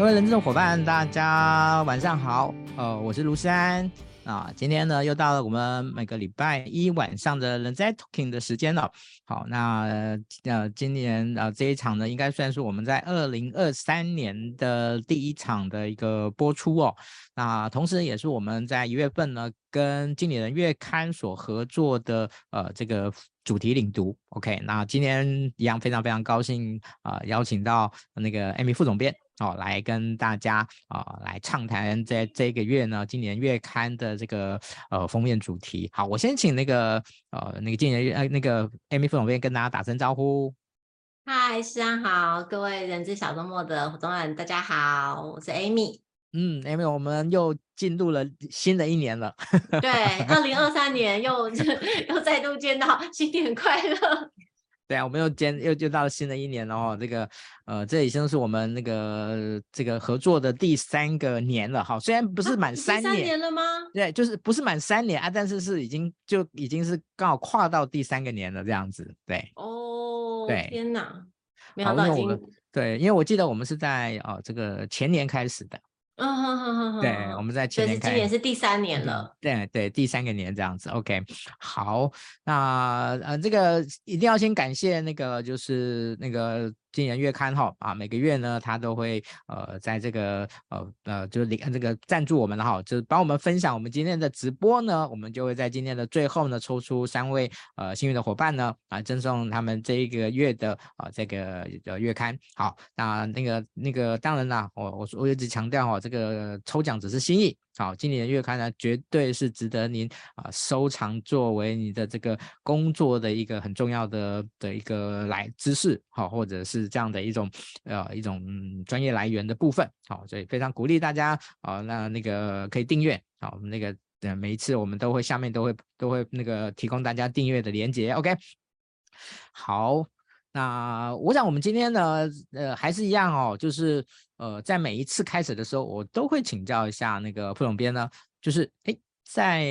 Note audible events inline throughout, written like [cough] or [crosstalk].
各位人资的伙伴，大家晚上好。呃，我是卢山啊。今天呢，又到了我们每个礼拜一晚上的人在 Talking 的时间了。好，那呃，今年呃这一场呢，应该算是我们在二零二三年的第一场的一个播出哦。那同时，也是我们在一月份呢，跟经理人月刊所合作的呃这个主题领读。OK，那今天一样非常非常高兴啊、邀请到那个 Amy 副总编。好，来跟大家啊、呃、来畅谈在这个月呢，今年月刊的这个呃封面主题。好，我先请那个呃那个今年呃那个 Amy 副总编跟大家打声招呼。嗨，师安好，各位人之小周末的伙伴们，大家好，我是 Amy。嗯，Amy，我们又进入了新的一年了。对，二零二三年又 [laughs] 又再度见到，新年快乐。对啊，我们又见又又到了新的一年了哦。这个呃，这已经是我们那个这个合作的第三个年了哈。虽然不是满三年，啊、三年了吗？对，就是不是满三年啊，但是是已经就已经是刚好跨到第三个年了这样子。对哦，对，天哪，没想到已经对，因为我记得我们是在哦这个前年开始的。嗯哼哼哼哼，对，我们在前年开始，今年是第三年了，对对，第三个年这样子，OK，好，那呃，这个一定要先感谢那个，就是那个。今年月刊哈啊，每个月呢，他都会呃，在这个呃呃，就是领这个赞助我们的哈，就是帮我们分享我们今天的直播呢，我们就会在今天的最后呢，抽出三位呃幸运的伙伴呢，啊，赠送他们这一个月的啊这个呃月刊。好，那那个那个当然啦，我我我一直强调哈，这个抽奖只是心意。好，今年的月刊呢，绝对是值得您啊收藏，作为你的这个工作的一个很重要的的一个来知识，好，或者是这样的一种呃一种专业来源的部分，好，所以非常鼓励大家啊，那那个可以订阅，好，那个呃每一次我们都会下面都会都会那个提供大家订阅的连接，OK，好。那我想我们今天呢，呃，还是一样哦，就是呃，在每一次开始的时候，我都会请教一下那个副总编呢，就是哎，在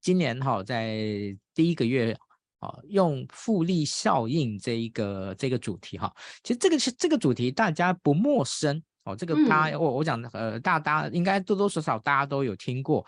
今年哈、哦，在第一个月啊、哦，用复利效应这一个这个主题哈、哦，其实这个是这个主题大家不陌生哦，这个大家、嗯、我我讲呃，大家应该多多少少大家都有听过，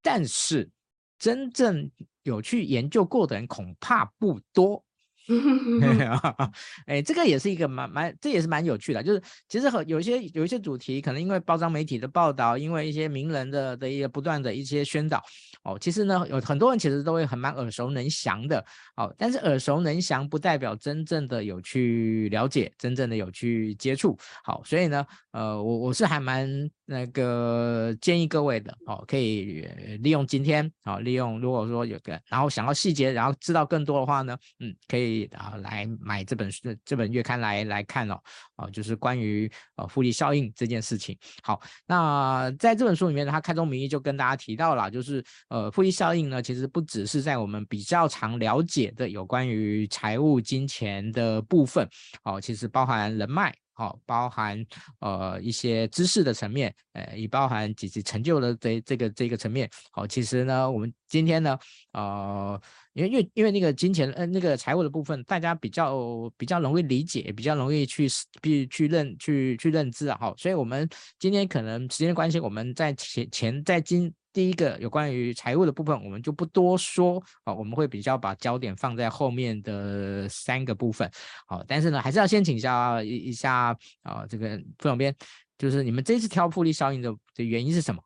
但是真正有去研究过的人恐怕不多。[laughs] [laughs] 哎，这个也是一个蛮蛮，这也是蛮有趣的。就是其实很有一些有一些主题，可能因为包装媒体的报道，因为一些名人的的一个不断的一些宣导，哦，其实呢，有很多人其实都会很蛮耳熟能详的。哦，但是耳熟能详不代表真正的有去了解，真正的有去接触。好，所以呢，呃，我我是还蛮那个建议各位的，哦，可以利用今天，哦，利用如果说有个，然后想要细节，然后知道更多的话呢，嗯，可以。啊，来买这本书，这本月刊来来看哦，啊，就是关于呃复利效应这件事情。好，那在这本书里面呢，他开宗明义就跟大家提到了，就是呃复利效应呢，其实不只是在我们比较常了解的有关于财务金钱的部分，哦，其实包含人脉。好，包含呃一些知识的层面，呃，也包含几级成就的这这个这个层面。好，其实呢，我们今天呢，呃，因为因为因为那个金钱呃那个财务的部分，大家比较比较容易理解，比较容易去去去认去去认知啊。好，所以我们今天可能时间的关系，我们在前前在今。第一个有关于财务的部分，我们就不多说啊，我们会比较把焦点放在后面的三个部分。好，但是呢，还是要先请教一一下啊，这个副总编，就是你们这次挑复利效应的的原因是什么？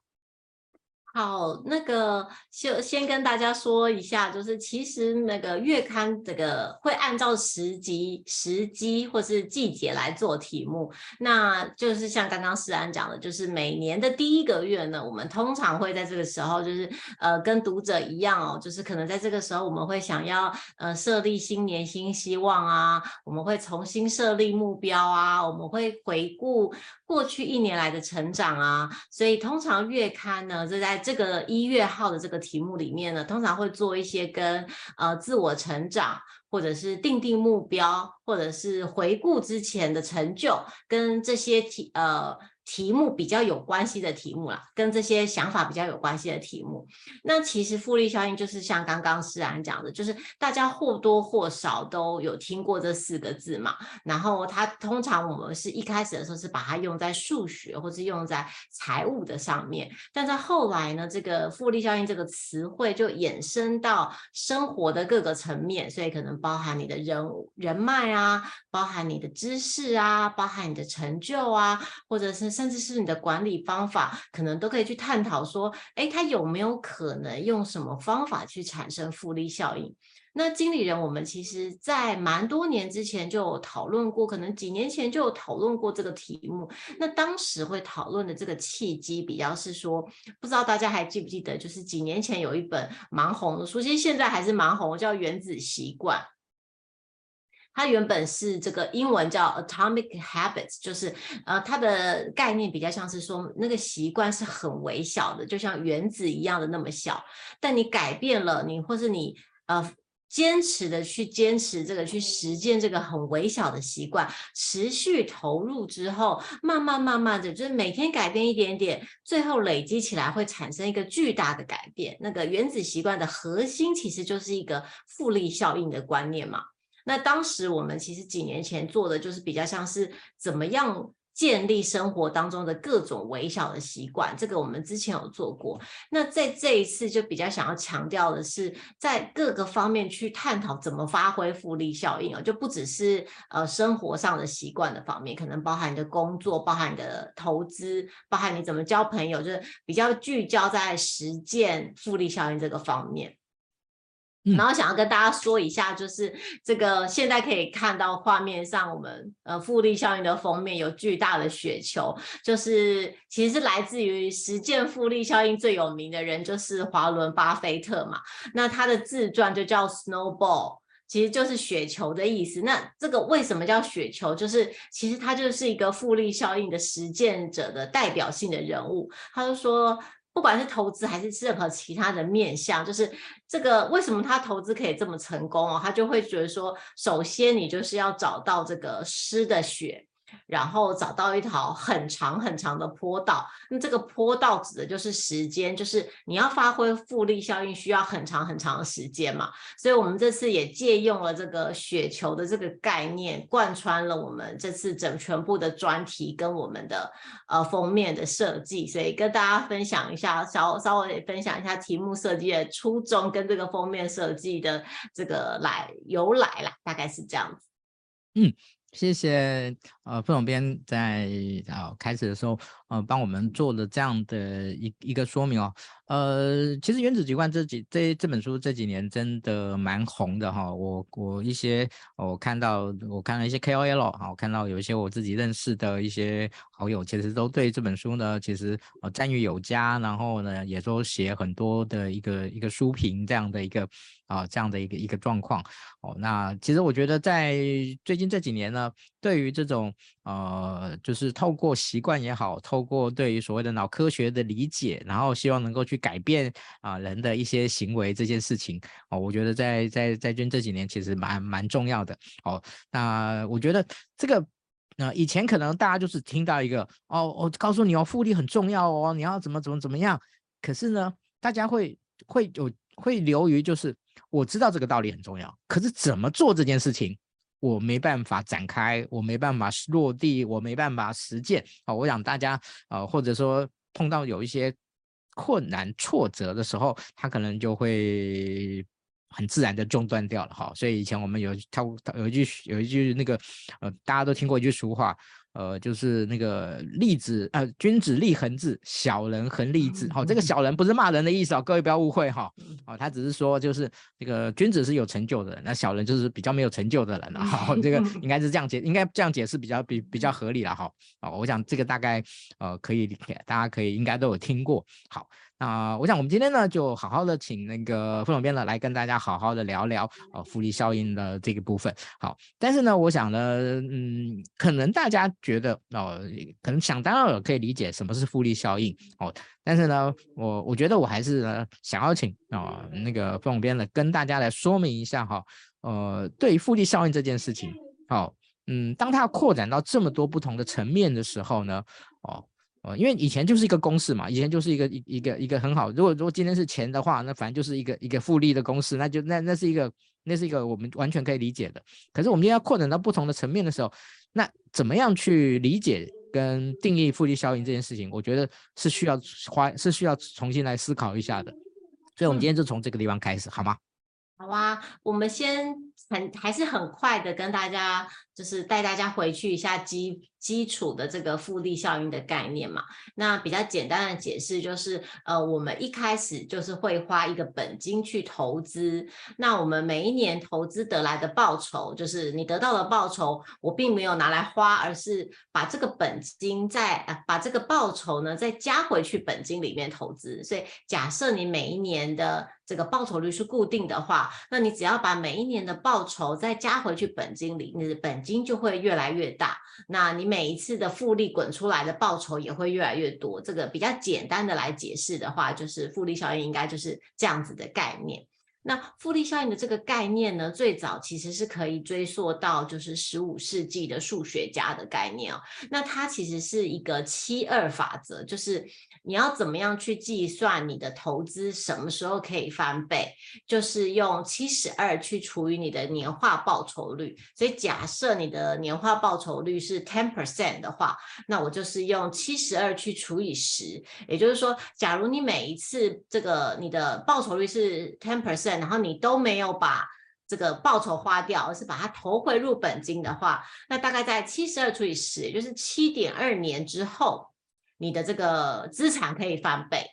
好，那个先先跟大家说一下，就是其实那个月刊这个会按照时机、时机或是季节来做题目，那就是像刚刚思安讲的，就是每年的第一个月呢，我们通常会在这个时候，就是呃跟读者一样哦，就是可能在这个时候我们会想要呃设立新年新希望啊，我们会重新设立目标啊，我们会回顾过去一年来的成长啊，所以通常月刊呢，就在这个一月号的这个题目里面呢，通常会做一些跟呃自我成长，或者是定定目标，或者是回顾之前的成就，跟这些题呃题目比较有关系的题目啦，跟这些想法比较有关系的题目。那其实复利效应就是像刚刚诗然讲的，就是大家或多或少都有听过这四个字嘛。然后它通常我们是一开始的时候是把它用在数学或是用在财务的上面，但在后来呢，这个复利效应这个词汇就衍生到生活的各个层面，所以可能包含你的人人脉啊，包含你的知识啊，包含你的成就啊，或者是。甚至是你的管理方法，可能都可以去探讨说，诶，他有没有可能用什么方法去产生复利效应？那经理人，我们其实在蛮多年之前就有讨论过，可能几年前就有讨论过这个题目。那当时会讨论的这个契机，比较是说，不知道大家还记不记得，就是几年前有一本蛮红的书，其实现在还是蛮红，叫《原子习惯》。它原本是这个英文叫 Atomic Habits，就是呃，它的概念比较像是说，那个习惯是很微小的，就像原子一样的那么小。但你改变了你，或是你呃坚持的去坚持这个，去实践这个很微小的习惯，持续投入之后，慢慢慢慢的，就是每天改变一点点，最后累积起来会产生一个巨大的改变。那个原子习惯的核心其实就是一个复利效应的观念嘛。那当时我们其实几年前做的就是比较像是怎么样建立生活当中的各种微小的习惯，这个我们之前有做过。那在这一次就比较想要强调的是，在各个方面去探讨怎么发挥复利效应啊，就不只是呃生活上的习惯的方面，可能包含你的工作，包含你的投资，包含你怎么交朋友，就是比较聚焦在实践复利效应这个方面。然后想要跟大家说一下，就是这个现在可以看到画面上，我们呃复利效应的封面有巨大的雪球，就是其实是来自于实践复利效应最有名的人，就是华伦巴菲特嘛。那他的自传就叫 Snowball，其实就是雪球的意思。那这个为什么叫雪球？就是其实他就是一个复利效应的实践者的代表性的人物。他就说。不管是投资还是任何其他的面向，就是这个为什么他投资可以这么成功哦？他就会觉得说，首先你就是要找到这个湿的血。然后找到一条很长很长的坡道，那这个坡道指的就是时间，就是你要发挥复利效应需要很长很长的时间嘛。所以我们这次也借用了这个雪球的这个概念，贯穿了我们这次整全部的专题跟我们的呃封面的设计，所以跟大家分享一下，稍稍微分享一下题目设计的初衷跟这个封面设计的这个来由来啦，大概是这样子。嗯。谢谢，呃，副总编在啊开始的时候，呃，帮我们做了这样的一一个说明哦。呃，其实《原子习惯》这几这这本书这几年真的蛮红的哈。我我一些我看到我看了一些 KOL 哈，我看到有一些我自己认识的一些好友，其实都对这本书呢，其实呃赞誉有加，然后呢也都写很多的一个一个书评这样的一个啊这样的一个一个状况哦。那其实我觉得在最近这几年呢，对于这种呃就是透过习惯也好，透过对于所谓的脑科学的理解，然后希望能够去。改变啊人的一些行为这件事情哦，我觉得在在在军这几年其实蛮蛮重要的哦。那我觉得这个呃以前可能大家就是听到一个哦，我告诉你哦，复利很重要哦，你要怎么怎么怎么样。可是呢，大家会会有会流于就是我知道这个道理很重要，可是怎么做这件事情我没办法展开，我没办法落地，我没办法实践哦。我想大家呃或者说碰到有一些。困难挫折的时候，他可能就会很自然的中断掉了哈。所以以前我们有他有一句有一句那个呃，大家都听过一句俗话，呃，就是那个立子呃，君子立恒志，小人恒立志。好，这个小人不是骂人的意思哦，各位不要误会哈。哦，他只是说就是那个君子是有成就的人，那小人就是比较没有成就的人了哈。这个应该是这样解，应该这样解释比较比比较合理了哈。哦，我想这个大概呃可以，大家可以应该都有听过。好。那、呃、我想我们今天呢，就好好的请那个副总编呢来跟大家好好的聊聊呃复利效应的这个部分。好，但是呢，我想呢，嗯，可能大家觉得哦、可能想当然可以理解什么是复利效应哦，但是呢，我我觉得我还是呢想要请啊、那个副总编呢跟大家来说明一下哈，呃，对于复利效应这件事情，好、哦，嗯，当它扩展到这么多不同的层面的时候呢，哦。哦，因为以前就是一个公式嘛，以前就是一个一一个一个很好。如果如果今天是钱的话，那反正就是一个一个复利的公式，那就那那是一个那是一个我们完全可以理解的。可是我们今天要扩展到不同的层面的时候，那怎么样去理解跟定义复利效应这件事情？我觉得是需要花是需要重新来思考一下的。所以，我们今天就从这个地方开始，好吗？好啊，我们先很还是很快的跟大家，就是带大家回去一下基基础的这个复利效应的概念嘛。那比较简单的解释就是，呃，我们一开始就是会花一个本金去投资，那我们每一年投资得来的报酬，就是你得到的报酬，我并没有拿来花，而是把这个本金再呃把这个报酬呢再加回去本金里面投资。所以假设你每一年的这个报酬率是固定的话，那你只要把每一年的报酬再加回去本金里，你的本金就会越来越大。那你每一次的复利滚出来的报酬也会越来越多。这个比较简单的来解释的话，就是复利效应应该就是这样子的概念。那复利效应的这个概念呢，最早其实是可以追溯到就是十五世纪的数学家的概念哦。那它其实是一个七二法则，就是。你要怎么样去计算你的投资什么时候可以翻倍？就是用七十二去除以你的年化报酬率。所以假设你的年化报酬率是 ten percent 的话，那我就是用七十二去除以十。也就是说，假如你每一次这个你的报酬率是 ten percent，然后你都没有把这个报酬花掉，而是把它投回入本金的话，那大概在七十二除以十，就是七点二年之后。你的这个资产可以翻倍，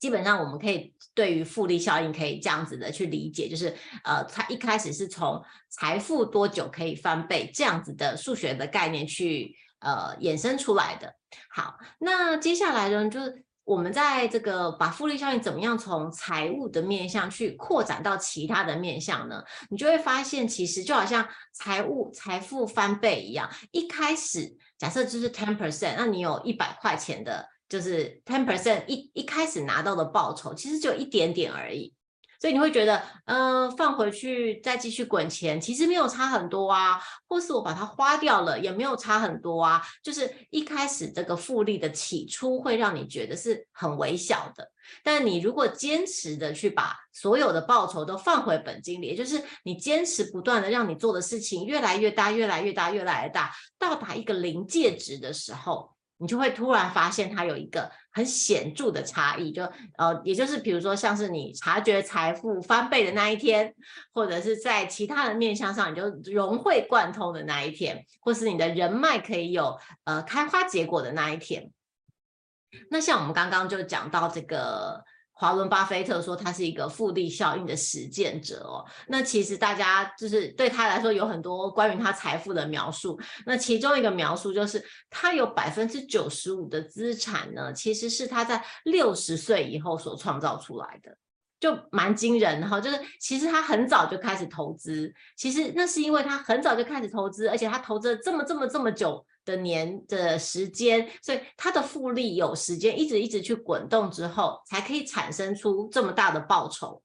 基本上我们可以对于复利效应可以这样子的去理解，就是呃，它一开始是从财富多久可以翻倍这样子的数学的概念去呃衍生出来的。好，那接下来呢，就是我们在这个把复利效应怎么样从财务的面向去扩展到其他的面向呢？你就会发现，其实就好像财务财富翻倍一样，一开始。假设就是 ten percent，那你有一百块钱的，就是 ten percent 一一开始拿到的报酬，其实就一点点而已，所以你会觉得，嗯、放回去再继续滚钱，其实没有差很多啊，或是我把它花掉了，也没有差很多啊，就是一开始这个复利的起初会让你觉得是很微小的。但你如果坚持的去把所有的报酬都放回本金里，也就是你坚持不断的让你做的事情越来越大，越来越大，越来越大，到达一个临界值的时候，你就会突然发现它有一个很显著的差异，就呃，也就是比如说像是你察觉财富翻倍的那一天，或者是在其他的面向上你就融会贯通的那一天，或是你的人脉可以有呃开花结果的那一天。那像我们刚刚就讲到这个华伦巴菲特说他是一个复利效应的实践者哦。那其实大家就是对他来说有很多关于他财富的描述。那其中一个描述就是他有百分之九十五的资产呢，其实是他在六十岁以后所创造出来的，就蛮惊人哈。就是其实他很早就开始投资，其实那是因为他很早就开始投资，而且他投资了这么这么这么久。的年的时间，所以它的复利有时间一直一直去滚动之后，才可以产生出这么大的报酬。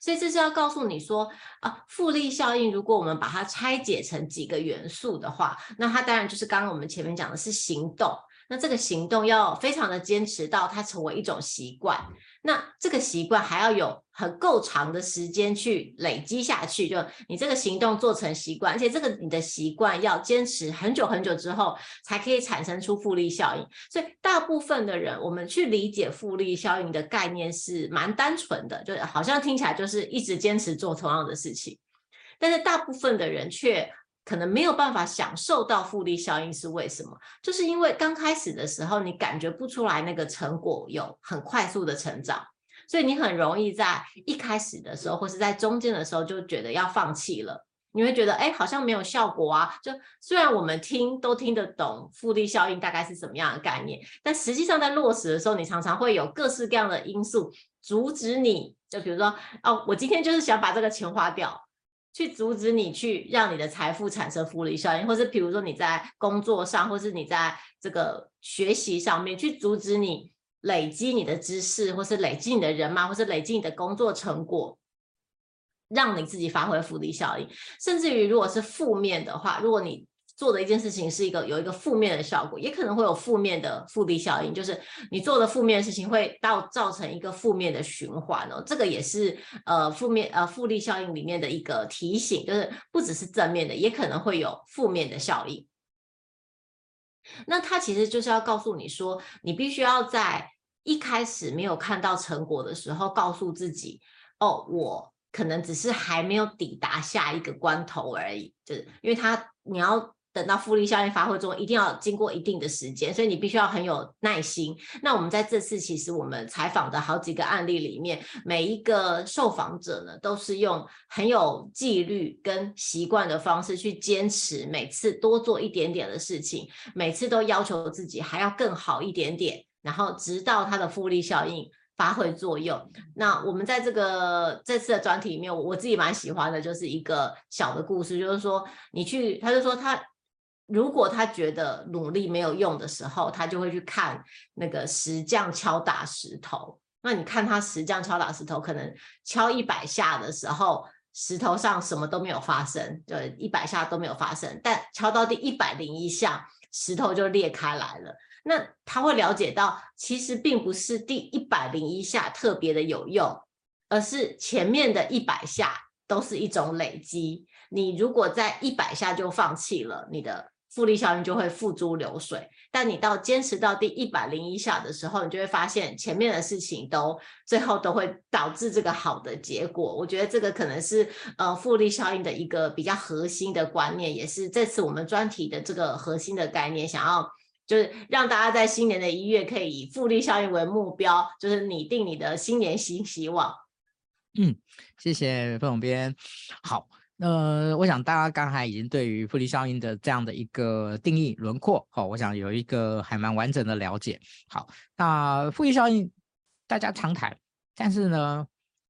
所以这是要告诉你说啊，复利效应，如果我们把它拆解成几个元素的话，那它当然就是刚刚我们前面讲的是行动。那这个行动要非常的坚持到它成为一种习惯。那这个习惯还要有很够长的时间去累积下去，就你这个行动做成习惯，而且这个你的习惯要坚持很久很久之后，才可以产生出复利效应。所以大部分的人，我们去理解复利效应的概念是蛮单纯的，就好像听起来就是一直坚持做同样的事情，但是大部分的人却。可能没有办法享受到复利效应是为什么？就是因为刚开始的时候你感觉不出来那个成果有很快速的成长，所以你很容易在一开始的时候或是在中间的时候就觉得要放弃了。你会觉得哎，好像没有效果啊。就虽然我们听都听得懂复利效应大概是什么样的概念，但实际上在落实的时候，你常常会有各式各样的因素阻止你。就比如说哦，我今天就是想把这个钱花掉。去阻止你去让你的财富产生复利效应，或是比如说你在工作上，或是你在这个学习上面去阻止你累积你的知识，或是累积你的人脉，或是累积你的工作成果，让你自己发挥复利效应。甚至于如果是负面的话，如果你做的一件事情是一个有一个负面的效果，也可能会有负面的复利效应，就是你做的负面事情会到造成一个负面的循环哦。这个也是呃负面呃复利效应里面的一个提醒，就是不只是正面的，也可能会有负面的效应。那它其实就是要告诉你说，你必须要在一开始没有看到成果的时候，告诉自己，哦，我可能只是还没有抵达下一个关头而已，就是因为它你要。等到复利效应发挥中，一定要经过一定的时间，所以你必须要很有耐心。那我们在这次其实我们采访的好几个案例里面，每一个受访者呢，都是用很有纪律跟习惯的方式去坚持，每次多做一点点的事情，每次都要求自己还要更好一点点，然后直到它的复利效应发挥作用。那我们在这个这次的专题里面，我我自己蛮喜欢的，就是一个小的故事，就是说你去，他就说他。如果他觉得努力没有用的时候，他就会去看那个石匠敲打石头。那你看他石匠敲打石头，可能敲一百下的时候，石头上什么都没有发生，就一百下都没有发生。但敲到第一百零一下，石头就裂开来了。那他会了解到，其实并不是第一百零一下特别的有用，而是前面的一百下都是一种累积。你如果在一百下就放弃了，你的复利效应就会付诸流水，但你到坚持到第一百零一下的时候，你就会发现前面的事情都最后都会导致这个好的结果。我觉得这个可能是呃复利效应的一个比较核心的观念，也是这次我们专题的这个核心的概念，想要就是让大家在新年的一月可以以复利效应为目标，就是拟定你的新年新希望。嗯，谢谢副总编。好。呃，我想大家刚才已经对于复利效应的这样的一个定义轮廓，好、哦，我想有一个还蛮完整的了解。好，那复利效应大家常谈，但是呢，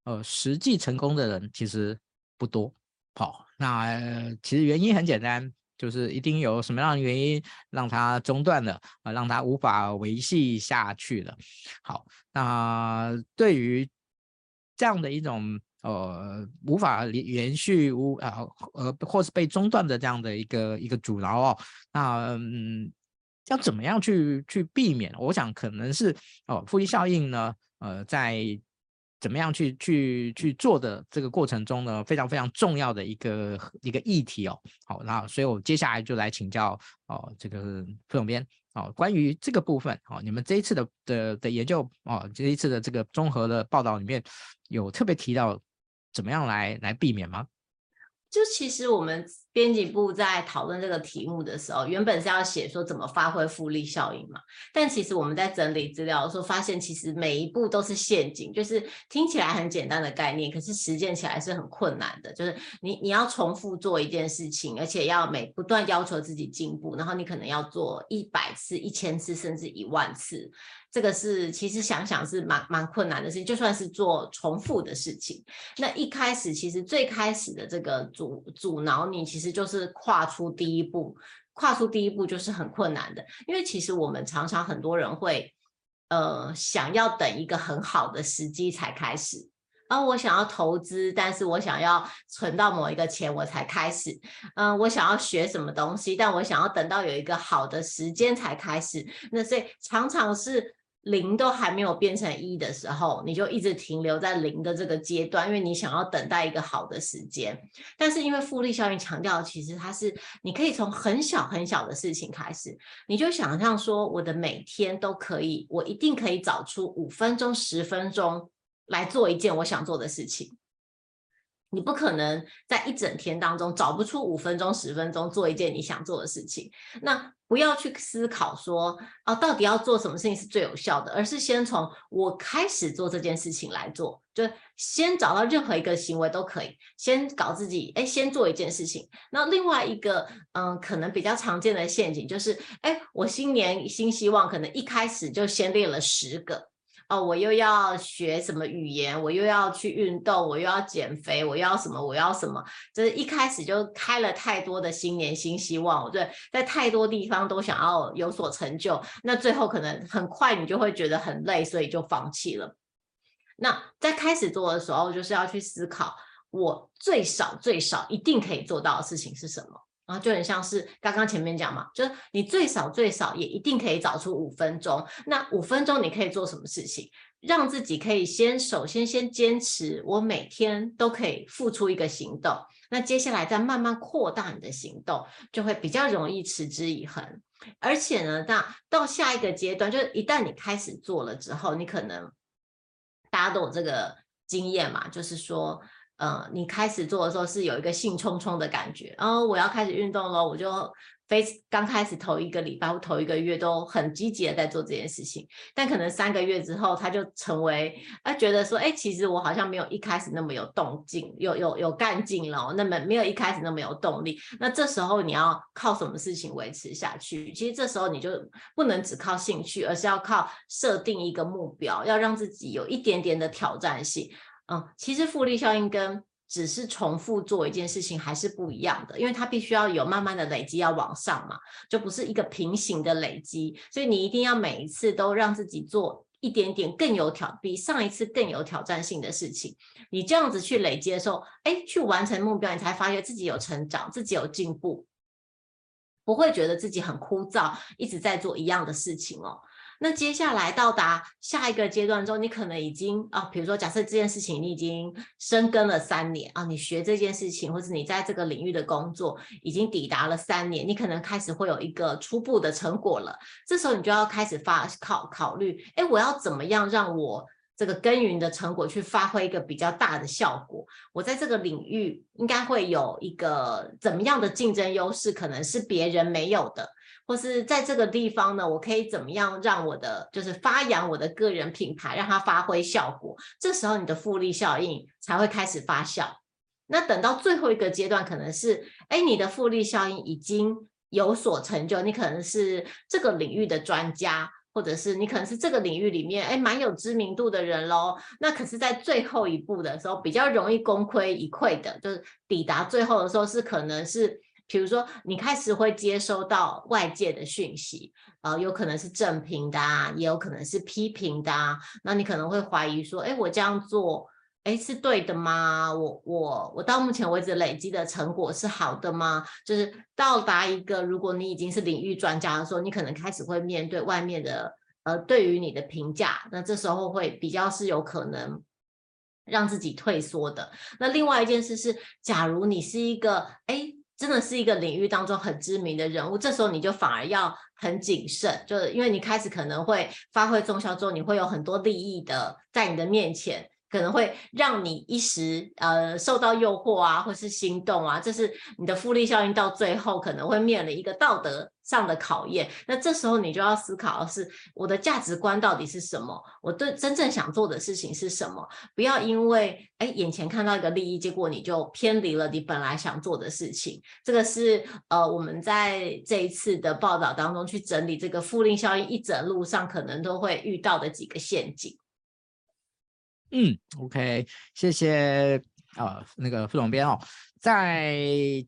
呃，实际成功的人其实不多。好、那、其实原因很简单，就是一定有什么样的原因让它中断了，啊、呃，让它无法维系下去了。好，那对于这样的一种。呃，无法连延续无啊呃，或是被中断的这样的一个一个阻挠哦，那嗯，要怎么样去去避免？我想可能是哦，复利效应呢，呃，在怎么样去去去做的这个过程中呢，非常非常重要的一个一个议题哦。好，那所以我接下来就来请教哦，这个副总编哦，关于这个部分哦，你们这一次的的的研究哦，这一次的这个综合的报道里面有特别提到。怎么样来来避免吗？就其实我们编辑部在讨论这个题目的时候，原本是要写说怎么发挥复利效应嘛。但其实我们在整理资料的时候，发现其实每一步都是陷阱，就是听起来很简单的概念，可是实践起来是很困难的。就是你你要重复做一件事情，而且要每不断要求自己进步，然后你可能要做一百次、一千次，甚至一万次。这个是其实想想是蛮蛮困难的事情，就算是做重复的事情，那一开始其实最开始的这个阻阻挠你，其实就是跨出第一步，跨出第一步就是很困难的，因为其实我们常常很多人会，呃，想要等一个很好的时机才开始，啊我想要投资，但是我想要存到某一个钱我才开始，嗯、我想要学什么东西，但我想要等到有一个好的时间才开始，那所以常常是。零都还没有变成一的时候，你就一直停留在零的这个阶段，因为你想要等待一个好的时间。但是因为复利效应强调，其实它是你可以从很小很小的事情开始，你就想象说，我的每天都可以，我一定可以找出五分钟、十分钟来做一件我想做的事情。你不可能在一整天当中找不出五分钟、十分钟做一件你想做的事情。那不要去思考说啊，到底要做什么事情是最有效的，而是先从我开始做这件事情来做，就先找到任何一个行为都可以，先搞自己，哎，先做一件事情。那另外一个，嗯，可能比较常见的陷阱就是，哎，我新年新希望，可能一开始就先列了十个。哦，我又要学什么语言，我又要去运动，我又要减肥，我要什么？我要什么？就是一开始就开了太多的新年新希望，我对，在太多地方都想要有所成就，那最后可能很快你就会觉得很累，所以就放弃了。那在开始做的时候，就是要去思考，我最少最少一定可以做到的事情是什么？然后就很像是刚刚前面讲嘛，就是你最少最少也一定可以找出五分钟。那五分钟你可以做什么事情？让自己可以先首先先坚持，我每天都可以付出一个行动。那接下来再慢慢扩大你的行动，就会比较容易持之以恒。而且呢，那到下一个阶段，就是一旦你开始做了之后，你可能大家都有这个经验嘛，就是说。呃，你开始做的时候是有一个兴冲冲的感觉，然后我要开始运动了，我就非刚开始头一个礼拜或头一个月都很积极的在做这件事情，但可能三个月之后，他就成为啊，觉得说，哎，其实我好像没有一开始那么有动静，有有有干劲了，那么没有一开始那么有动力，那这时候你要靠什么事情维持下去？其实这时候你就不能只靠兴趣，而是要靠设定一个目标，要让自己有一点点的挑战性。嗯，其实复利效应跟只是重复做一件事情还是不一样的，因为它必须要有慢慢的累积，要往上嘛，就不是一个平行的累积。所以你一定要每一次都让自己做一点点更有挑，比上一次更有挑战性的事情。你这样子去累积的时候，哎，去完成目标，你才发现自己有成长，自己有进步，不会觉得自己很枯燥，一直在做一样的事情哦。那接下来到达下一个阶段之后，你可能已经啊，比如说假设这件事情你已经深耕了三年啊，你学这件事情，或者你在这个领域的工作已经抵达了三年，你可能开始会有一个初步的成果了。这时候你就要开始发考考虑，哎，我要怎么样让我这个耕耘的成果去发挥一个比较大的效果？我在这个领域应该会有一个怎么样的竞争优势，可能是别人没有的。或是在这个地方呢，我可以怎么样让我的就是发扬我的个人品牌，让它发挥效果？这时候你的复利效应才会开始发酵。那等到最后一个阶段，可能是哎，你的复利效应已经有所成就，你可能是这个领域的专家，或者是你可能是这个领域里面哎蛮有知名度的人喽。那可是，在最后一步的时候，比较容易功亏一篑的，就是抵达最后的时候，是可能是。比如说，你开始会接收到外界的讯息，呃，有可能是正评的啊，也有可能是批评的啊。那你可能会怀疑说，哎，我这样做，哎，是对的吗？我我我到目前为止累积的成果是好的吗？就是到达一个，如果你已经是领域专家的时候，你可能开始会面对外面的，呃，对于你的评价，那这时候会比较是有可能让自己退缩的。那另外一件事是，假如你是一个，哎。真的是一个领域当中很知名的人物，这时候你就反而要很谨慎，就是因为你开始可能会发挥重效之后，你会有很多利益的在你的面前。可能会让你一时呃受到诱惑啊，或是心动啊，这是你的复利效应，到最后可能会面临一个道德上的考验。那这时候你就要思考的是，我的价值观到底是什么？我对真正想做的事情是什么？不要因为哎眼前看到一个利益，结果你就偏离了你本来想做的事情。这个是呃我们在这一次的报道当中去整理这个复利效应一整路上可能都会遇到的几个陷阱。嗯，OK，谢谢呃那个副总编哦，在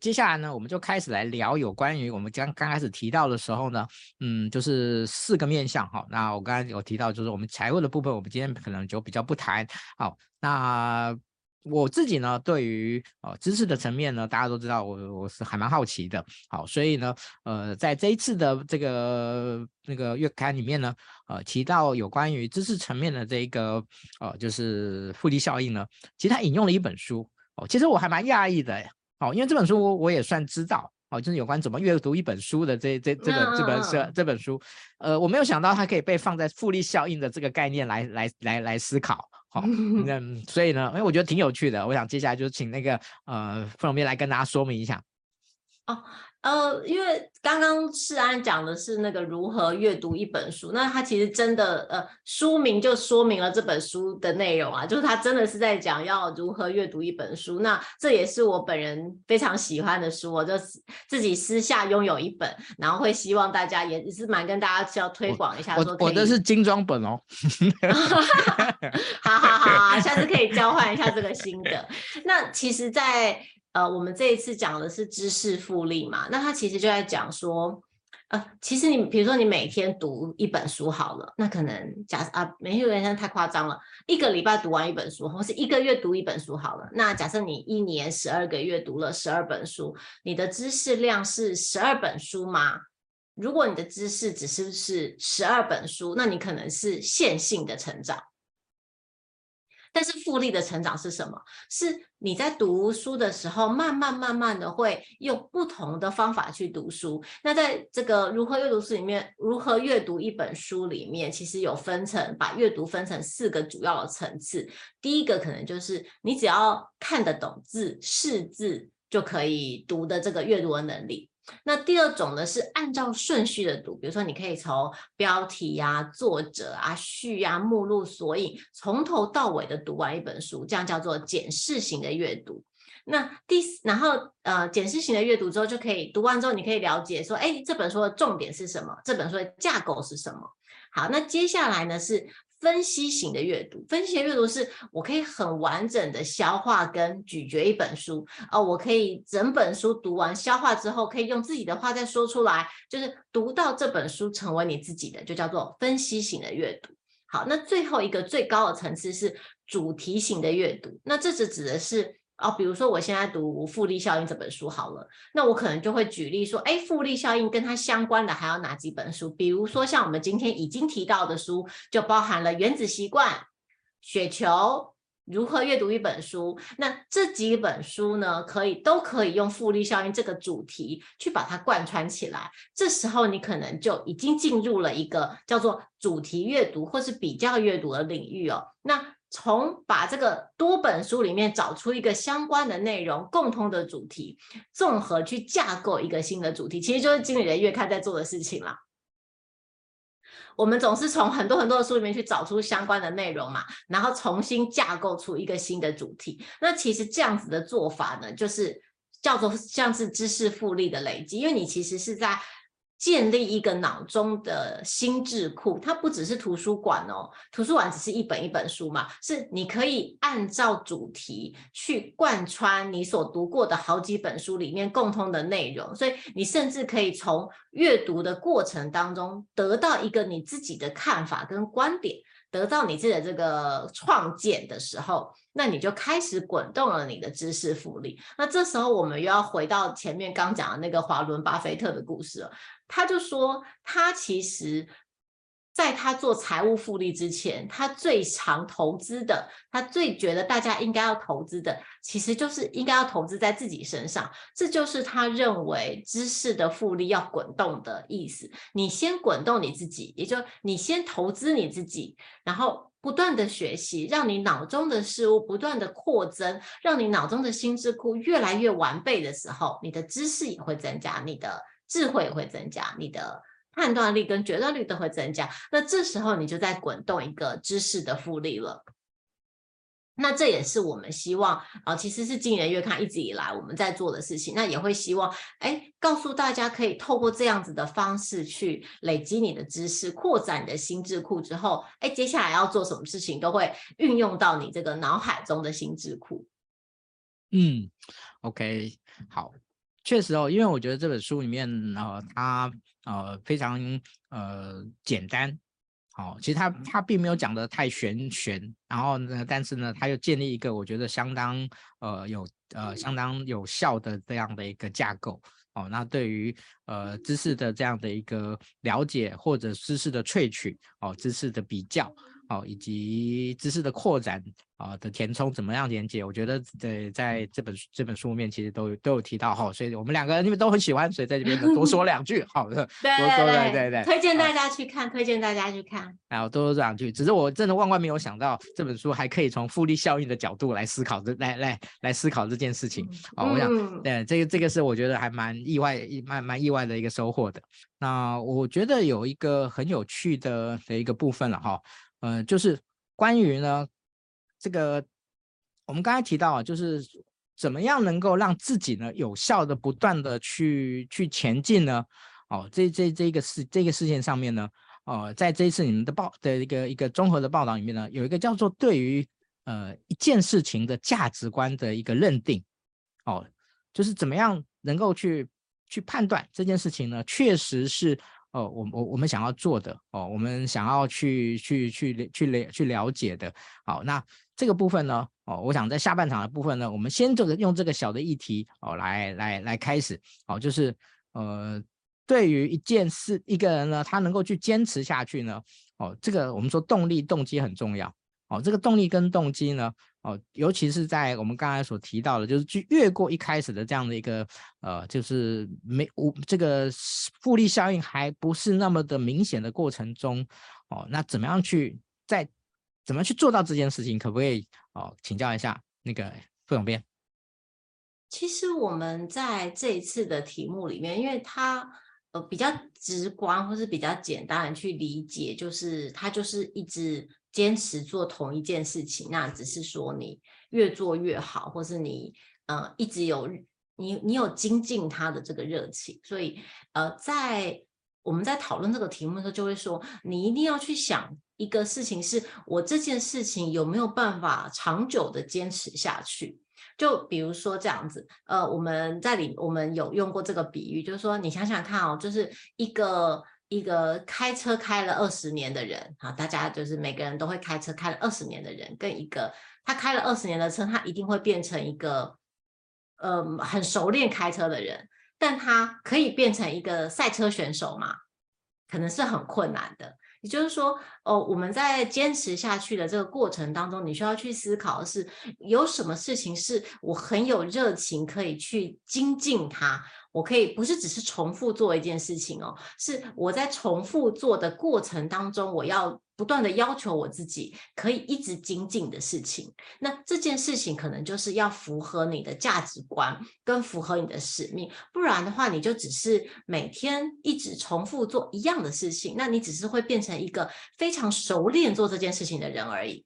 接下来呢，我们就开始来聊有关于我们刚刚开始提到的时候呢，嗯，就是四个面向哈、那我刚刚有提到，就是我们财务的部分，我们今天可能就比较不谈。好，那。我自己呢，对于呃知识的层面呢，大家都知道我我是还蛮好奇的，好，所以呢，呃，在这一次的这个那个月刊里面呢，呃，提到有关于知识层面的这一个呃，就是复利效应呢，其实他引用了一本书。哦，其实我还蛮讶异的，哦，因为这本书我我也算知道，哦，就是有关怎么阅读一本书的这这这本这本这这本书，呃，我没有想到它可以被放在复利效应的这个概念来来来来思考。好，那所以呢，哎，我觉得挺有趣的。我想接下来就请那个呃傅荣斌来跟大家说明一下。哦。呃，因为刚刚世安讲的是那个如何阅读一本书，那他其实真的呃书名就说明了这本书的内容啊，就是他真的是在讲要如何阅读一本书。那这也是我本人非常喜欢的书，我就自己私下拥有一本，然后会希望大家也是蛮跟大家需要推广一下说。我我的是精装本哦。[laughs] [laughs] 好好好，下次可以交换一下这个心得。那其实，在呃，我们这一次讲的是知识复利嘛，那他其实就在讲说，呃，其实你比如说你每天读一本书好了，那可能假设啊，每天有点太夸张了，一个礼拜读完一本书，或是一个月读一本书好了。那假设你一年十二个月读了十二本书，你的知识量是十二本书吗？如果你的知识只是是十二本书，那你可能是线性的成长。但是复利的成长是什么？是你在读书的时候，慢慢慢慢的会用不同的方法去读书。那在这个如何阅读书里面，如何阅读一本书里面，其实有分成，把阅读分成四个主要的层次。第一个可能就是你只要看得懂字、识字就可以读的这个阅读的能力。那第二种呢，是按照顺序的读，比如说你可以从标题呀、作者啊、序呀、目录、索引，从头到尾的读完一本书，这样叫做检视型的阅读。那第，然后呃，检视型的阅读之后，就可以读完之后，你可以了解说，哎，这本书的重点是什么？这本书的架构是什么？好，那接下来呢是。分析型的阅读，分析型阅读是我可以很完整的消化跟咀嚼一本书，哦，我可以整本书读完消化之后，可以用自己的话再说出来，就是读到这本书成为你自己的，就叫做分析型的阅读。好，那最后一个最高的层次是主题型的阅读，那这只指的是。哦，比如说我现在读《复利效应》这本书好了，那我可能就会举例说，哎，复利效应跟它相关的还有哪几本书？比如说像我们今天已经提到的书，就包含了《原子习惯》、《雪球》、《如何阅读一本书》。那这几本书呢，可以都可以用复利效应这个主题去把它贯穿起来。这时候你可能就已经进入了一个叫做主题阅读或是比较阅读的领域哦。那从把这个多本书里面找出一个相关的内容、共通的主题，综合去架构一个新的主题，其实就是经理人月刊在做的事情啦。我们总是从很多很多的书里面去找出相关的内容嘛，然后重新架构出一个新的主题。那其实这样子的做法呢，就是叫做像是知识复利的累积，因为你其实是在。建立一个脑中的心智库，它不只是图书馆哦，图书馆只是一本一本书嘛，是你可以按照主题去贯穿你所读过的好几本书里面共通的内容，所以你甚至可以从阅读的过程当中得到一个你自己的看法跟观点，得到你自己的这个创建的时候，那你就开始滚动了你的知识复利。那这时候我们又要回到前面刚讲的那个华伦巴菲特的故事了。他就说，他其实在他做财务复利之前，他最常投资的，他最觉得大家应该要投资的，其实就是应该要投资在自己身上。这就是他认为知识的复利要滚动的意思。你先滚动你自己，也就你先投资你自己，然后不断的学习，让你脑中的事物不断的扩增，让你脑中的心智库越来越完备的时候，你的知识也会增加，你的。智慧也会增加，你的判断力跟决断力都会增加。那这时候你就在滚动一个知识的复利了。那这也是我们希望啊、其实是经理人月刊一直以来我们在做的事情。那也会希望哎，告诉大家可以透过这样子的方式去累积你的知识，扩展你的心智库之后，哎，接下来要做什么事情都会运用到你这个脑海中的心智库。嗯，OK，好。确实哦，因为我觉得这本书里面，呃，它呃非常呃简单，好、哦，其实他他并没有讲得太玄玄，然后呢，但是呢，他又建立一个我觉得相当呃有呃相当有效的这样的一个架构，哦，那对于呃知识的这样的一个了解或者知识的萃取，哦，知识的比较。哦，以及知识的扩展啊、呃、的填充怎么样连接？我觉得在在这本这本书里面其实都有都有提到哈、哦，所以我们两个人因为都很喜欢，所以在这边多说 [laughs] 两句，好的，对多说对对对，推荐大家去看，推荐大家去看，然后多说两句。只是我真的万万没有想到这本书还可以从复利效应的角度来思考这来来来思考这件事情。哦，我想，嗯、对这个这个是我觉得还蛮意外，蛮蛮意外的一个收获的。那我觉得有一个很有趣的的一个部分了哈。呃，就是关于呢，这个我们刚才提到啊，就是怎么样能够让自己呢有效的不断的去去前进呢？哦，这这这个事这个事件上面呢，哦，在这一次你们的报的一个一个综合的报道里面呢，有一个叫做对于呃一件事情的价值观的一个认定，哦，就是怎么样能够去。去判断这件事情呢，确实是哦，我我我们想要做的哦，我们想要去去去去了去了解的。好，那这个部分呢，哦，我想在下半场的部分呢，我们先这个用这个小的议题哦，来来来开始，哦，就是呃，对于一件事，一个人呢，他能够去坚持下去呢，哦，这个我们说动力动机很重要。哦，这个动力跟动机呢，哦，尤其是在我们刚才所提到的，就是去越过一开始的这样的一个呃，就是没无这个复利效应还不是那么的明显的过程中，哦，那怎么样去在怎么去做到这件事情？可不可以哦，请教一下那个副总编？其实我们在这一次的题目里面，因为它呃比较直观或是比较简单的去理解，就是它就是一直。坚持做同一件事情，那只是说你越做越好，或是你呃一直有你你有精进他的这个热情，所以呃在我们在讨论这个题目的时候，就会说你一定要去想一个事情，是我这件事情有没有办法长久的坚持下去？就比如说这样子，呃，我们在里我们有用过这个比喻，就是说你想想看哦，就是一个。一个开车开了二十年的人，啊，大家就是每个人都会开车开了二十年的人，跟一个他开了二十年的车，他一定会变成一个，呃，很熟练开车的人，但他可以变成一个赛车选手吗？可能是很困难的。也就是说，哦，我们在坚持下去的这个过程当中，你需要去思考的是，有什么事情是我很有热情可以去精进它。我可以不是只是重复做一件事情哦，是我在重复做的过程当中，我要不断的要求我自己可以一直精进的事情。那这件事情可能就是要符合你的价值观，跟符合你的使命，不然的话，你就只是每天一直重复做一样的事情，那你只是会变成一个非常熟练做这件事情的人而已。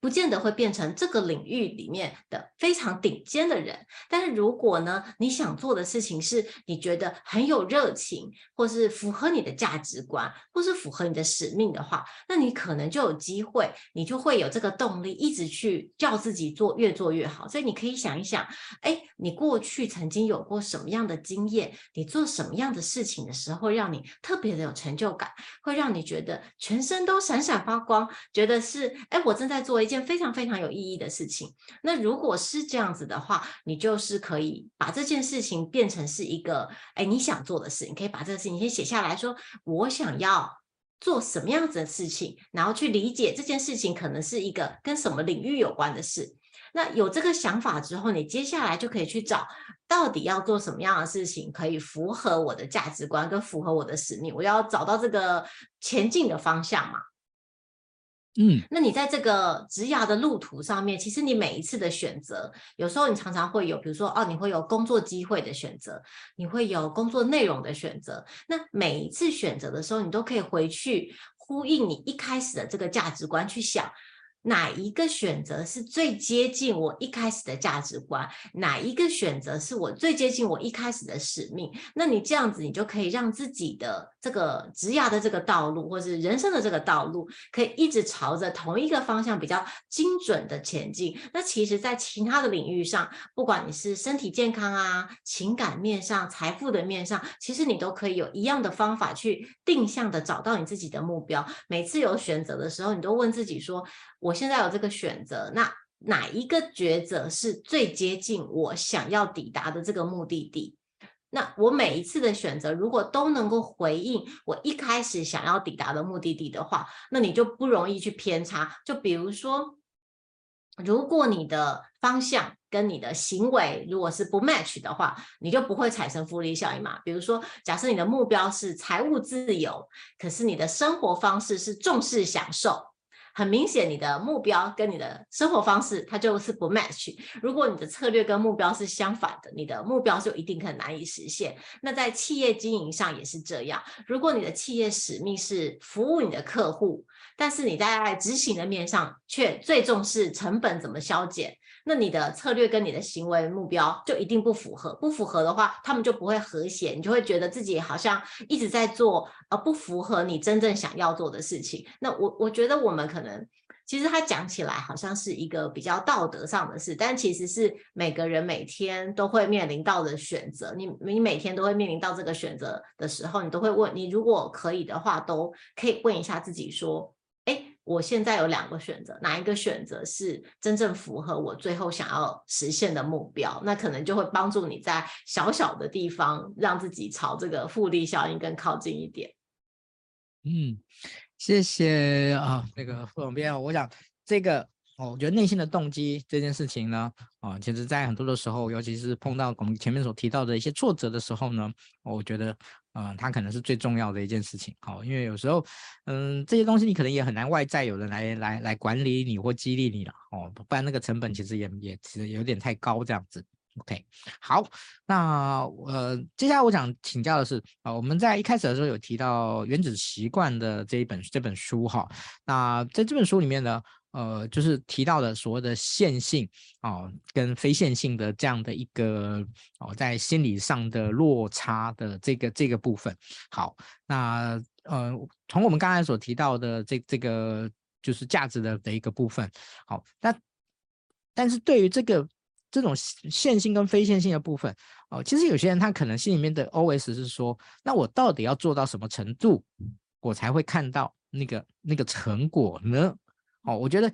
不见得会变成这个领域里面的非常顶尖的人，但是如果呢，你想做的事情是你觉得很有热情，或是符合你的价值观，或是符合你的使命的话，那你可能就有机会，你就会有这个动力，一直去叫自己做，越做越好。所以你可以想一想，哎，你过去曾经有过什么样的经验？你做什么样的事情的时候，让你特别的有成就感，会让你觉得全身都闪闪发光，觉得是，哎，我正在做一件非常非常有意义的事情。那如果是这样子的话，你就是可以把这件事情变成是一个，哎，你想做的事。你可以把这个事情先写下来说，我想要做什么样子的事情，然后去理解这件事情可能是一个跟什么领域有关的事。那有这个想法之后，你接下来就可以去找到底要做什么样的事情，可以符合我的价值观跟符合我的使命。我要找到这个前进的方向嘛。嗯，那你在这个职涯的路途上面，其实你每一次的选择，有时候你常常会有，比如说哦，你会有工作机会的选择，你会有工作内容的选择。那每一次选择的时候，你都可以回去呼应你一开始的这个价值观去想。哪一个选择是最接近我一开始的价值观？哪一个选择是我最接近我一开始的使命？那你这样子，你就可以让自己的这个职涯的这个道路，或是人生的这个道路，可以一直朝着同一个方向比较精准的前进。那其实，在其他的领域上，不管你是身体健康啊、情感面上、财富的面上，其实你都可以有一样的方法去定向的找到你自己的目标。每次有选择的时候，你都问自己说，我现在有这个选择，那哪一个抉择是最接近我想要抵达的这个目的地？那我每一次的选择，如果都能够回应我一开始想要抵达的目的地的话，那你就不容易去偏差。就比如说，如果你的方向跟你的行为如果是不 match 的话，你就不会产生复利效应嘛。比如说，假设你的目标是财务自由，可是你的生活方式是重视享受。很明显，你的目标跟你的生活方式，它就是不 match。如果你的策略跟目标是相反的，你的目标就一定很难以实现。那在企业经营上也是这样。如果你的企业使命是服务你的客户，但是你在执行的面上却最重视成本怎么削减。那你的策略跟你的行为目标就一定不符合，不符合的话，他们就不会和谐，你就会觉得自己好像一直在做，呃不符合你真正想要做的事情。那我我觉得我们可能其实他讲起来好像是一个比较道德上的事，但其实是每个人每天都会面临到的选择。你你每天都会面临到这个选择的时候，你都会问你，如果可以的话，都可以问一下自己说，我现在有两个选择，哪一个选择是真正符合我最后想要实现的目标？那可能就会帮助你在小小的地方让自己朝这个复利效应更靠近一点。嗯。谢谢啊，那个副总编，我想这个哦，我觉得内心的动机这件事情呢，啊，其实在很多的时候，尤其是碰到我们前面所提到的一些挫折的时候呢，我觉得，嗯，它可能是最重要的一件事情。好，因为有时候，嗯，这些东西你可能也很难外在有人来来来管理你或激励你了，哦，不然那个成本其实也也其实有点太高这样子。OK，好，那呃，接下来我想请教的是啊、呃，我们在一开始的时候有提到《原子习惯》的这一本这本书哈，那在这本书里面呢，呃，就是提到的所谓的线性啊、跟非线性的这样的一个哦、在心理上的落差的这个这个部分。好，那呃，从我们刚才所提到的这这个就是价值的的一个部分，好，那但是对于这个。这种线性跟非线性的部分，哦，其实有些人他可能心里面的 OS 是说，那我到底要做到什么程度，我才会看到那个那个成果呢？哦，我觉得，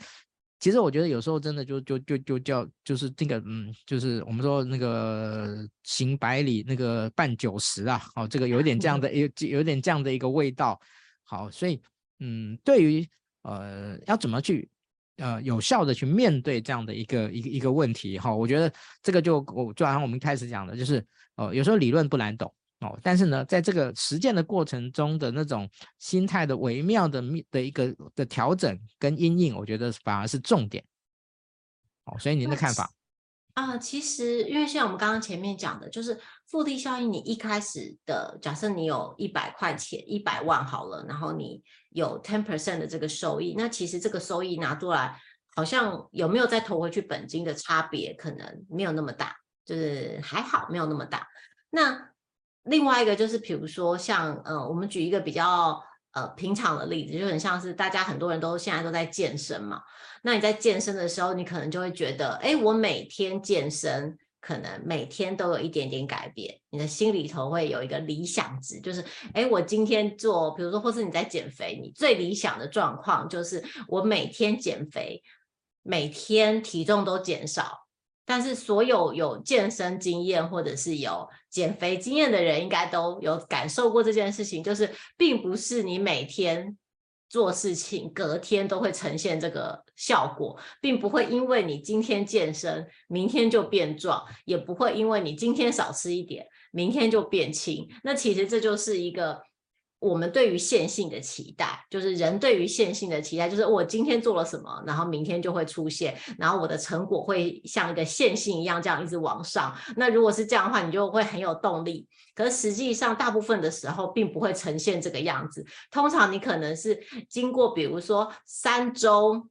其实我觉得有时候真的就就就就叫就是这个嗯，就是我们说那个行百里那个半九十啊，哦，这个有点这样的 [laughs] 有有点这样的一个味道。好，所以嗯，对于呃要怎么去。呃，有效的去面对这样的一个一个一个问题哈，我觉得这个就我就好像我们开始讲的，就是呃，有时候理论不难懂哦，但是呢，在这个实践的过程中的那种心态的微妙的的一个的调整跟阴影，我觉得反而是重点。哦，所以您的看法？啊、呃，其实因为像我们刚刚前面讲的，就是复利效应，你一开始的假设你有一百块钱，一百万好了，然后你有 ten percent 的这个收益，那其实这个收益拿出来，好像有没有再投回去本金的差别，可能没有那么大，就是还好没有那么大。那另外一个就是，比如说像呃，我们举一个比较。呃，平常的例子就很像是大家很多人都现在都在健身嘛。那你在健身的时候，你可能就会觉得，哎，我每天健身，可能每天都有一点点改变。你的心里头会有一个理想值，就是，哎，我今天做，比如说，或是你在减肥，你最理想的状况就是我每天减肥，每天体重都减少。但是所有有健身经验或者是有减肥经验的人，应该都有感受过这件事情，就是并不是你每天做事情，隔天都会呈现这个效果，并不会因为你今天健身，明天就变壮，也不会因为你今天少吃一点，明天就变轻。那其实这就是一个。我们对于线性的期待，就是人对于线性的期待，就是我今天做了什么，然后明天就会出现，然后我的成果会像一个线性一样这样一直往上。那如果是这样的话，你就会很有动力。可是实际上，大部分的时候并不会呈现这个样子。通常你可能是经过，比如说三周。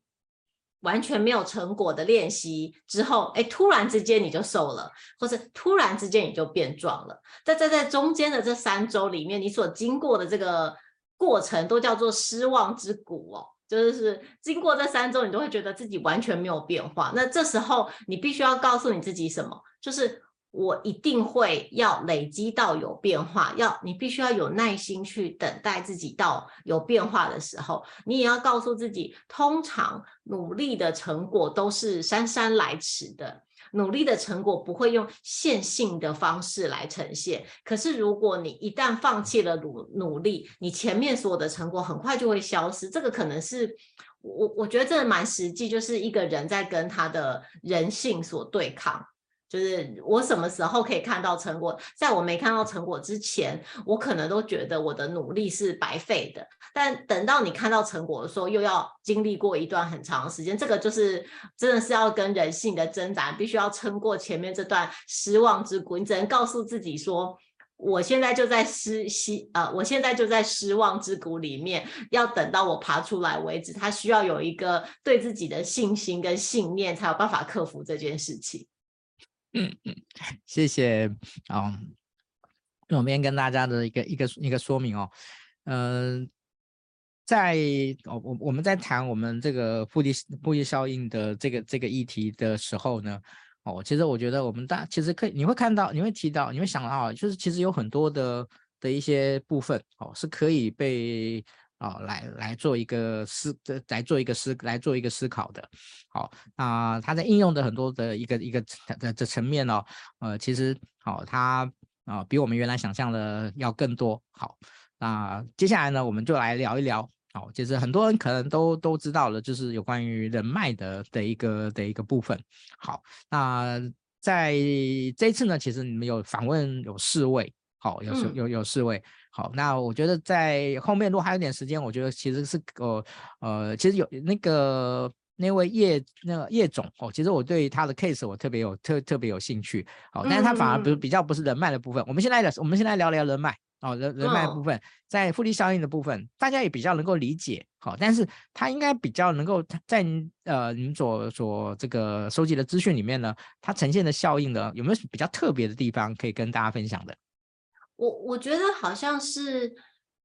完全没有成果的练习之后，哎，突然之间你就瘦了，或是突然之间你就变壮了。在在在中间的这三周里面，你所经过的这个过程都叫做失望之谷哦，就是经过这三周，你都会觉得自己完全没有变化。那这时候你必须要告诉你自己什么？就是。我一定会要累积到有变化，要你必须要有耐心去等待自己到有变化的时候，你也要告诉自己，通常努力的成果都是姗姗来迟的，努力的成果不会用线性的方式来呈现。可是如果你一旦放弃了努努力，你前面所有的成果很快就会消失。这个可能是我我觉得这蛮实际，就是一个人在跟他的人性所对抗。就是我什么时候可以看到成果？在我没看到成果之前，我可能都觉得我的努力是白费的。但等到你看到成果的时候，又要经历过一段很长的时间。这个就是真的是要跟人性的挣扎，必须要撑过前面这段失望之谷。你只能告诉自己说，我现在就在失失呃，我现在就在失望之谷里面，要等到我爬出来为止。他需要有一个对自己的信心跟信念，才有办法克服这件事情。嗯嗯，[laughs] 谢谢啊，我们跟大家的一个一个一个说明哦，嗯、在哦，我我们在谈我们这个复利复利效应的这个这个议题的时候呢，哦，其实我觉得我们大其实可以，你会看到，你会提到，你会想到，就是其实有很多的的一些部分哦，是可以被哦、来来做一个思来做一个思来做一个思考的。好、那它在应用的很多的一个一个的这层面哦，呃，其实好、哦，它啊、哦、比我们原来想象的要更多。好，那接下来呢，我们就来聊一聊。好，其实很多人可能都都知道了，就是有关于人脉的的一个的一个部分。好，那在这一次呢，其实你们有访问有四位，好，有有有有四位。好，那我觉得在后面如果还有点时间，我觉得其实是呃呃，其实有那个那位叶那个叶总哦，其实我对他的 case 我特别有特特别有兴趣。好，但是他反而不是比较不是人脉的部分。我们现在聊我们现在聊聊人脉。哦，人人脉部分，在复利效应的部分，大家也比较能够理解。好，但是他应该比较能够在呃你们所所这个收集的资讯里面呢，它呈现的效应呢，有没有比较特别的地方可以跟大家分享的？我我觉得好像是，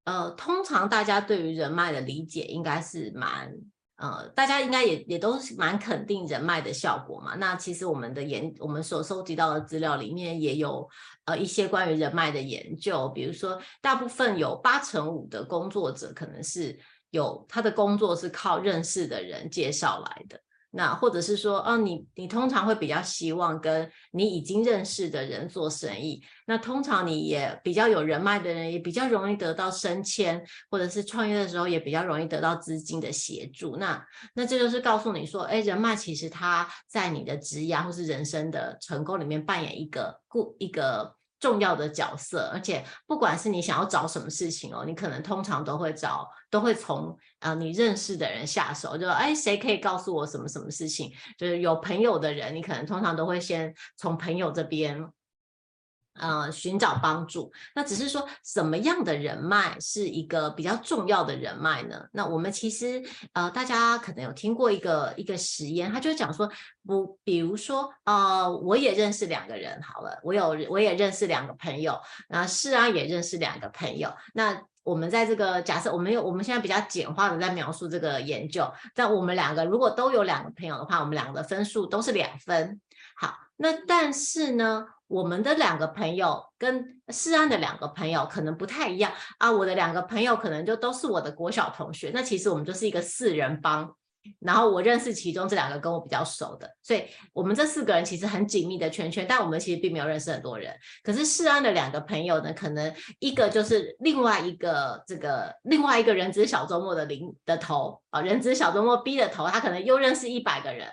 呃，通常大家对于人脉的理解应该是蛮。呃，大家应该也也都是蛮肯定人脉的效果嘛。那其实我们的研，我们所收集到的资料里面也有呃一些关于人脉的研究，比如说大部分有八成五的工作者可能是有他的工作是靠认识的人介绍来的。那或者是说，哦，你你通常会比较希望跟你已经认识的人做生意。那通常你也比较有人脉的人，也比较容易得到升迁，或者是创业的时候也比较容易得到资金的协助。那那这就是告诉你说，哎，人脉其实它在你的职业或是人生的成功里面扮演一个固一个。重要的角色，而且不管是你想要找什么事情哦，你可能通常都会找，都会从呃你认识的人下手，就哎谁可以告诉我什么什么事情，就是有朋友的人，你可能通常都会先从朋友这边。呃，寻找帮助，那只是说什么样的人脉是一个比较重要的人脉呢？那我们其实呃，大家可能有听过一个一个实验，他就讲说，不，比如说呃，我也认识两个人，好了，我有我也认识两个朋友，那是啊，也认识两个朋友。那我们在这个假设，我们有我们现在比较简化的在描述这个研究，但我们两个如果都有两个朋友的话，我们两个的分数都是两分。好，那但是呢？我们的两个朋友跟世安的两个朋友可能不太一样啊，我的两个朋友可能就都是我的国小同学，那其实我们就是一个四人帮，然后我认识其中这两个跟我比较熟的，所以我们这四个人其实很紧密的圈圈，但我们其实并没有认识很多人。可是世安的两个朋友呢，可能一个就是另外一个这个另外一个人资小周末的零的头啊，人资小周末 B 的头，他可能又认识一百个人。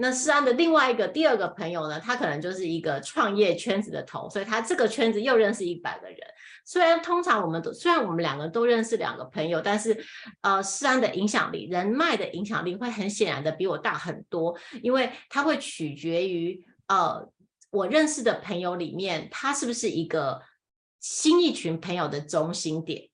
那世安的另外一个第二个朋友呢，他可能就是一个创业圈子的头，所以他这个圈子又认识一百个人。虽然通常我们都虽然我们两个都认识两个朋友，但是呃，世安的影响力、人脉的影响力会很显然的比我大很多，因为它会取决于呃我认识的朋友里面，他是不是一个新一群朋友的中心点。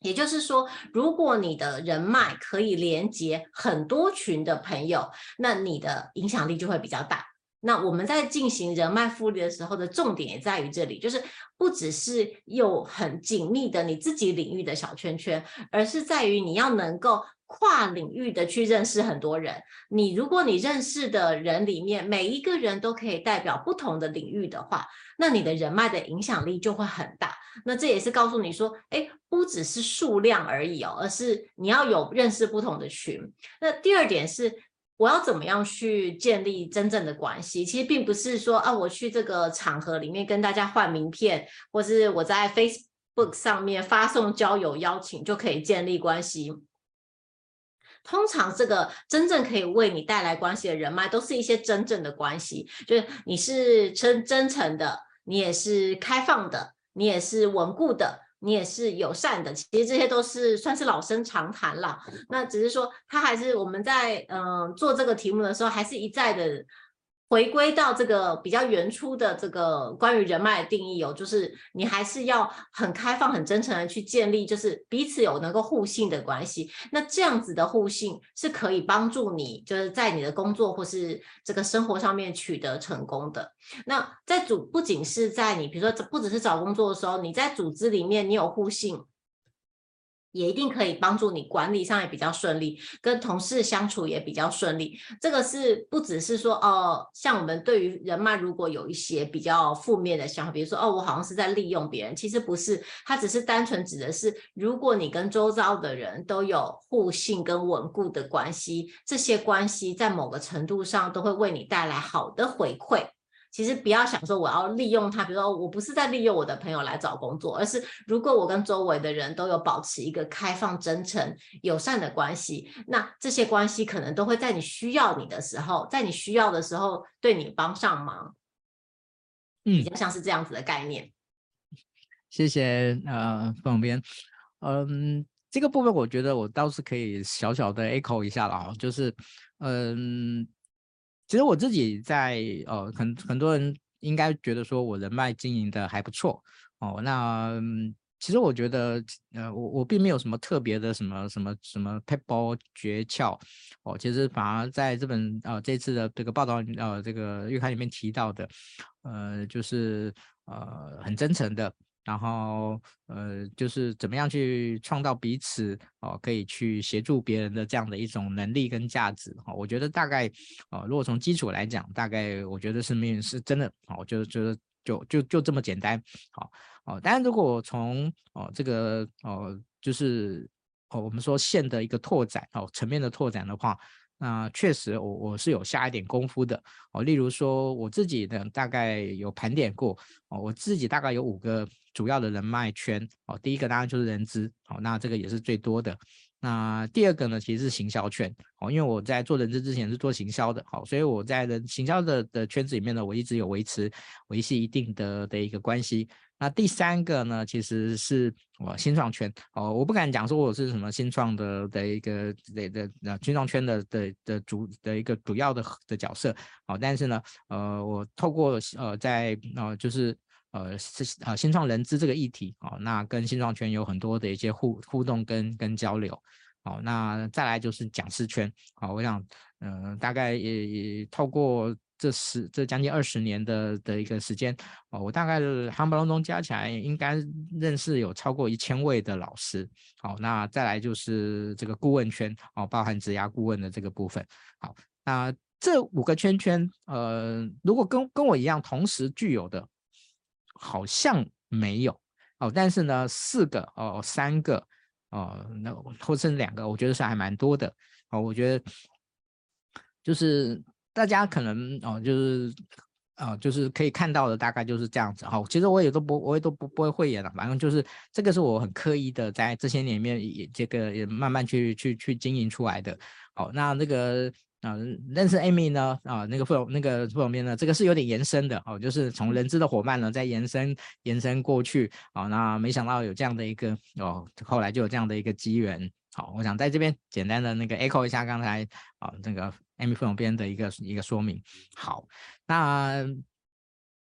也就是说，如果你的人脉可以连接很多群的朋友，那你的影响力就会比较大。那我们在进行人脉复利的时候的重点也在于这里，就是不只是有很紧密的你自己领域的小圈圈，而是在于你要能够。跨领域的去认识很多人，你如果你认识的人里面每一个人都可以代表不同的领域的话，那你的人脉的影响力就会很大。那这也是告诉你说，诶，不只是数量而已哦，而是你要有认识不同的群。那第二点是，我要怎么样去建立真正的关系？其实并不是说啊，我去这个场合里面跟大家换名片，或是我在 Facebook 上面发送交友邀请就可以建立关系。通常，这个真正可以为你带来关系的人脉，都是一些真正的关系，就是你是真真诚的，你也是开放的，你也是稳固的，你也是友善的。其实这些都是算是老生常谈了。那只是说，他还是我们在嗯做这个题目的时候，还是一再的。回归到这个比较原初的这个关于人脉的定义哦，就是你还是要很开放、很真诚的去建立，就是彼此有能够互信的关系。那这样子的互信是可以帮助你，就是在你的工作或是这个生活上面取得成功的。那在组不仅是在你，比如说不只是找工作的时候，你在组织里面你有互信。也一定可以帮助你管理上也比较顺利，跟同事相处也比较顺利。这个是不只是说哦，像我们对于人脉，如果有一些比较负面的想法，比如说哦，我好像是在利用别人，其实不是，它只是单纯指的是，如果你跟周遭的人都有互信跟稳固的关系，这些关系在某个程度上都会为你带来好的回馈。其实不要想说我要利用他，比如说我不是在利用我的朋友来找工作，而是如果我跟周围的人都有保持一个开放、真诚、友善的关系，那这些关系可能都会在你需要你的时候，在你需要的时候对你帮上忙。嗯，比较像是这样子的概念。谢谢呃，副编，嗯，这个部分我觉得我倒是可以小小的 echo 一下了啊，就是嗯。其实我自己在呃，很很多人应该觉得说我人脉经营的还不错哦。那、其实我觉得呃，我我并没有什么特别的什么什么什么 people 诀窍哦。其实反而在这本呃这次的这个报道呃这个月刊里面提到的呃，就是呃很真诚的。然后，呃，就是怎么样去创造彼此哦，可以去协助别人的这样的一种能力跟价值哈、哦。我觉得大概，哦，如果从基础来讲，大概我觉得是没是真的哦，就就就就就这么简单，好哦。当然，如果从哦这个哦就是哦我们说线的一个拓展哦层面的拓展的话。那确实我，我是有下一点功夫的哦。例如说，我自己的大概有盘点过哦，我自己大概有五个主要的人脉圈哦。第一个当然就是人资哦，那这个也是最多的。那第二个呢，其实是行销圈。哦，因为我在做人资之前是做行销的，好，所以我在人行销的的圈子里面呢，我一直有维持维系一定的的一个关系。那第三个呢，其实是我新创圈。哦，我不敢讲说我是什么新创的的一个的的呃新创圈的的的主的一个主要的的角色。哦，但是呢，呃，我透过呃在呃就是呃是呃新创人资这个议题哦，那跟新创圈有很多的一些互互动跟跟交流哦，那再来就是讲师圈哦，我想嗯、大概也也透过。这十这将近二十年的的一个时间哦，我大概夯不啷当加起来应该认识有超过一千位的老师。好，那再来就是这个顾问圈哦，包含职涯顾问的这个部分。好，那这五个圈圈，呃，如果跟跟我一样同时具有的，好像没有哦，但是呢，四个哦，三个哦，那或者是两个，我觉得是还蛮多的。哦，我觉得就是。大家可能哦，就是哦，就是可以看到的，大概就是这样子哈。其实我也都不，我也都不不会讳言了。反正就是这个是我很刻意的，在这些年里面也这个也慢慢去去去经营出来的。好，那那个啊，认识 Amy 呢啊，那个副那个副总编呢，这个是有点延伸的哦，就是从人资的伙伴呢再延伸延伸过去。好，那没想到有这样的一个哦，后来就有这样的一个机缘。好，我想在这边简单的那个 echo 一下刚才啊那个。Amy 副总编的一个一个说明。好，那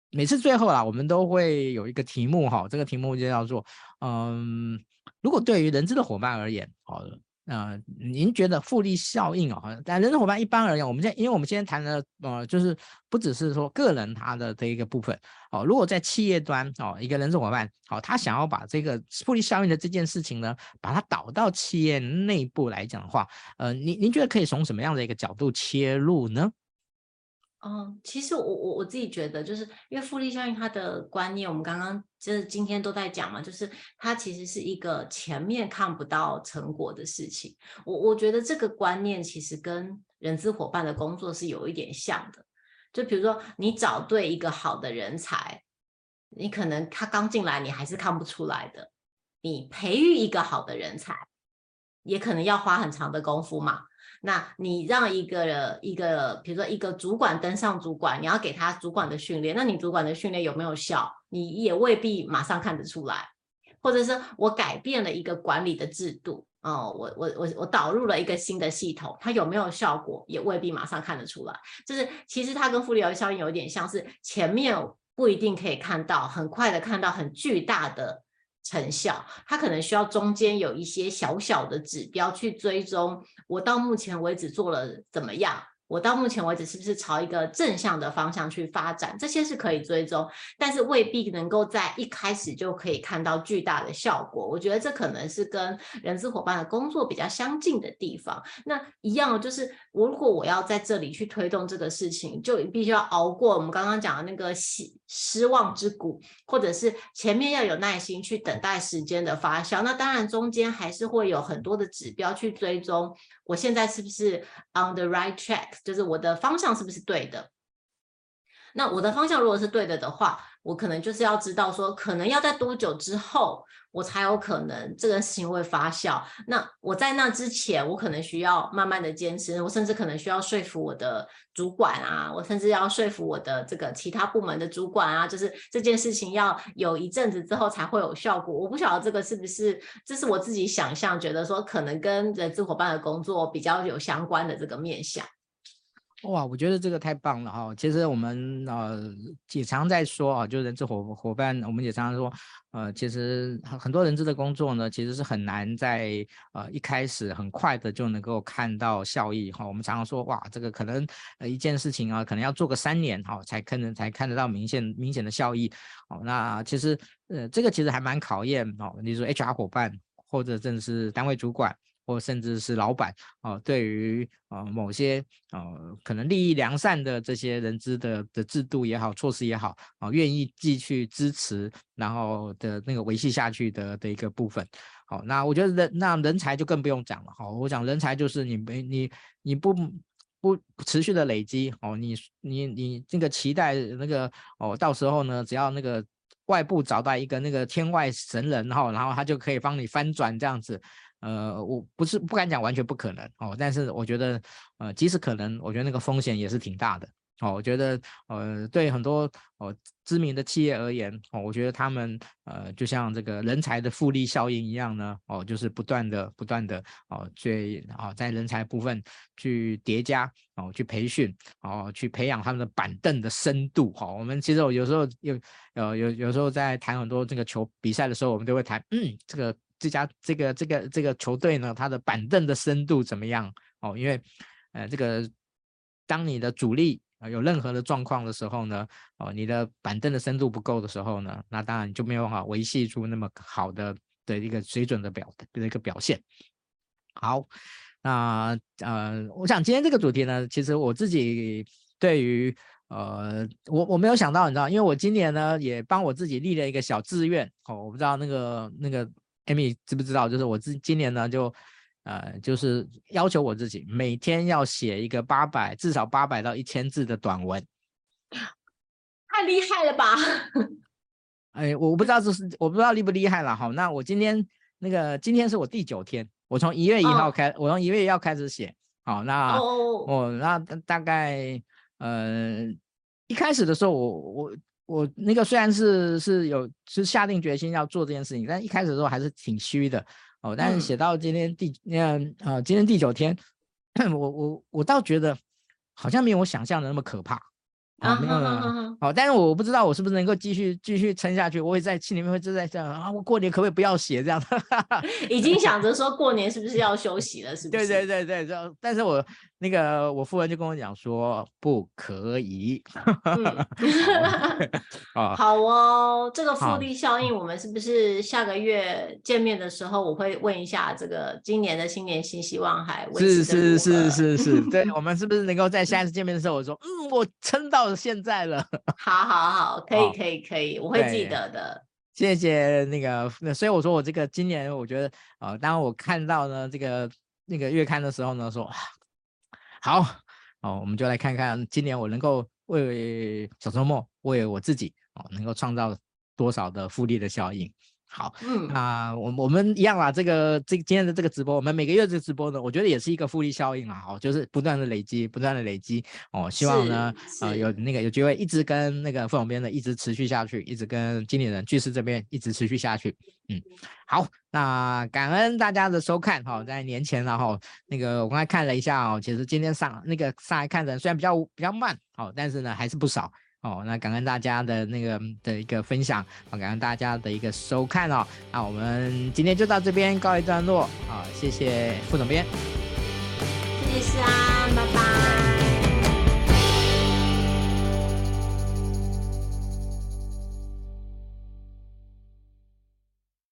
每次最后啊，我们都会有一个题目哈，这个题目就叫做嗯，如果对于人资的伙伴而言，好的。呃，您觉得复利效应哦？但人资伙伴一般而言，我们现在因为我们今天谈的呃，就是不只是说个人他的这一个部分哦。如果在企业端哦，一个人资伙伴哦，他想要把这个复利效应的这件事情呢，把它导到企业内部来讲的话，呃，您您觉得可以从什么样的一个角度切入呢？嗯，其实我我我自己觉得，就是因为复利效应它的观念，我们刚刚就是今天都在讲嘛，就是它其实是一个前面看不到成果的事情。我我觉得这个观念其实跟人资伙伴的工作是有一点像的。就比如说你找对一个好的人才，你可能他刚进来你还是看不出来的。你培育一个好的人才，也可能要花很长的功夫嘛。那你让一个一个，比如说一个主管登上主管，你要给他主管的训练，那你主管的训练有没有效？你也未必马上看得出来。或者是我改变了一个管理的制度，哦，我我我我导入了一个新的系统，它有没有效果？也未必马上看得出来。就是其实它跟复利效应有点像是前面不一定可以看到，很快的看到很巨大的。成效，它可能需要中间有一些小小的指标去追踪。我到目前为止做了怎么样？我到目前为止是不是朝一个正向的方向去发展？这些是可以追踪，但是未必能够在一开始就可以看到巨大的效果。我觉得这可能是跟人资伙伴的工作比较相近的地方。那一样就是，我如果我要在这里去推动这个事情，就必须要熬过我们刚刚讲的那个失失望之谷，或者是前面要有耐心去等待时间的发酵。那当然中间还是会有很多的指标去追踪。我现在是不是 on the right track？就是我的方向是不是对的？那我的方向如果是对的的话，我可能就是要知道说，可能要在多久之后，我才有可能这个事情会发酵。那我在那之前，我可能需要慢慢的坚持，我甚至可能需要说服我的主管啊，我甚至要说服我的这个其他部门的主管啊，就是这件事情要有一阵子之后才会有效果。我不晓得这个是不是，这是我自己想象，觉得说可能跟人资伙伴的工作比较有相关的这个面向。哇，我觉得这个太棒了哈！其实我们呃也常在说啊，就是人资伙伙伴，我们也常常说，呃，其实很多人资的工作呢，其实是很难在呃一开始很快的就能够看到效益哈。我们常常说，哇，这个可能呃一件事情啊，可能要做个三年哈，才可能才看得到明显明显的效益。哦，那其实呃这个其实还蛮考验哦，你说 HR 伙伴或者正是单位主管。或甚至是老板哦、呃，对于呃某些呃可能利益良善的这些人资的的制度也好，措施也好啊、呃，愿意继续支持，然后的那个维系下去的的一个部分。好，那我觉得人那人才就更不用讲了。好，我讲人才就是你没你你不不持续的累积哦，你你你这个期待那个哦，到时候呢，只要那个外部找到一个那个天外神人哈，然后他就可以帮你翻转这样子。呃，我不是不敢讲完全不可能哦，但是我觉得，呃，即使可能，我觉得那个风险也是挺大的哦。我觉得，呃，对很多哦知名的企业而言，哦，我觉得他们呃，就像这个人才的复利效应一样呢，哦，就是不断的不断的哦，去啊、哦，在人才部分去叠加哦，去培训哦，去培养他们的板凳的深度。哈、哦，我们其实我有时候有呃有有时候在谈很多这个球比赛的时候，我们都会谈，嗯，这个。这家这个这个这个球队呢，它的板凳的深度怎么样？哦，因为呃，这个当你的主力啊、呃、有任何的状况的时候呢，哦，你的板凳的深度不够的时候呢，那当然你就没有办法维系出那么好的的一个水准的表的一个表现。好，那呃，我想今天这个主题呢，其实我自己对于呃，我我没有想到，你知道，因为我今年呢也帮我自己立了一个小志愿哦，我不知道那个那个。Amy 知不知道？就是我自今年呢，就呃，就是要求我自己每天要写一个八百，至少八百到一千字的短文。[gasps] 太厉害了吧？[laughs] 哎，我不知道这是我不知道厉不厉害了。好，那我今天那个今天是我第九天，我从一月一号开，哦、我从一月一号开始写。好，那我、哦、那大概呃一开始的时候我，我我。我那个虽然是是有是下定决心要做这件事情，但一开始的时候还是挺虚的哦。但是写到今天第那样啊，今天第九天，[clears throat] 我我我倒觉得好像没有我想象的那么可怕。啊，没有了。好，但是我不知道我是不是能够继续继续撑下去。我也在心里面会就在这样啊，我过年可不可以不要写这样？已经想着说过年是不是要休息了？是不是？对对对对，但是我那个我夫人就跟我讲说不可以。[laughs] [laughs] 好哦，这个复利效应，我们是不是下个月见面的时候，我会问一下这个今年的新年新希望还是是是是是，对，我们是不是能够在下一次见面的时候，我说嗯，我撑到。现在了，好好好，可以可以可以，我会记得的。谢谢那个，那所以我说我这个今年，我觉得啊、呃，当我看到呢这个那个月刊的时候呢，说好哦，我们就来看看今年我能够为小周末为我自己哦，能够创造多少的复利的效应。好，嗯，那我我们一样啦。这个这今天的这个直播，我们每个月这个直播呢，我觉得也是一个复利效应啊。哦，就是不断的累积，不断的累积。哦，希望呢，呃，有那个有机会一直跟那个副总编的一直持续下去，一直跟经理人巨师这边一直持续下去。嗯，好，那感恩大家的收看。哈，在年前然后那个我刚才看了一下哦，其实今天上那个上来看的人虽然比较比较慢，哦，但是呢还是不少。哦，那感恩大家的那个的一个分享，啊，感恩大家的一个收看哦。那我们今天就到这边告一段落，啊，谢谢副总编，谢谢思安，拜拜。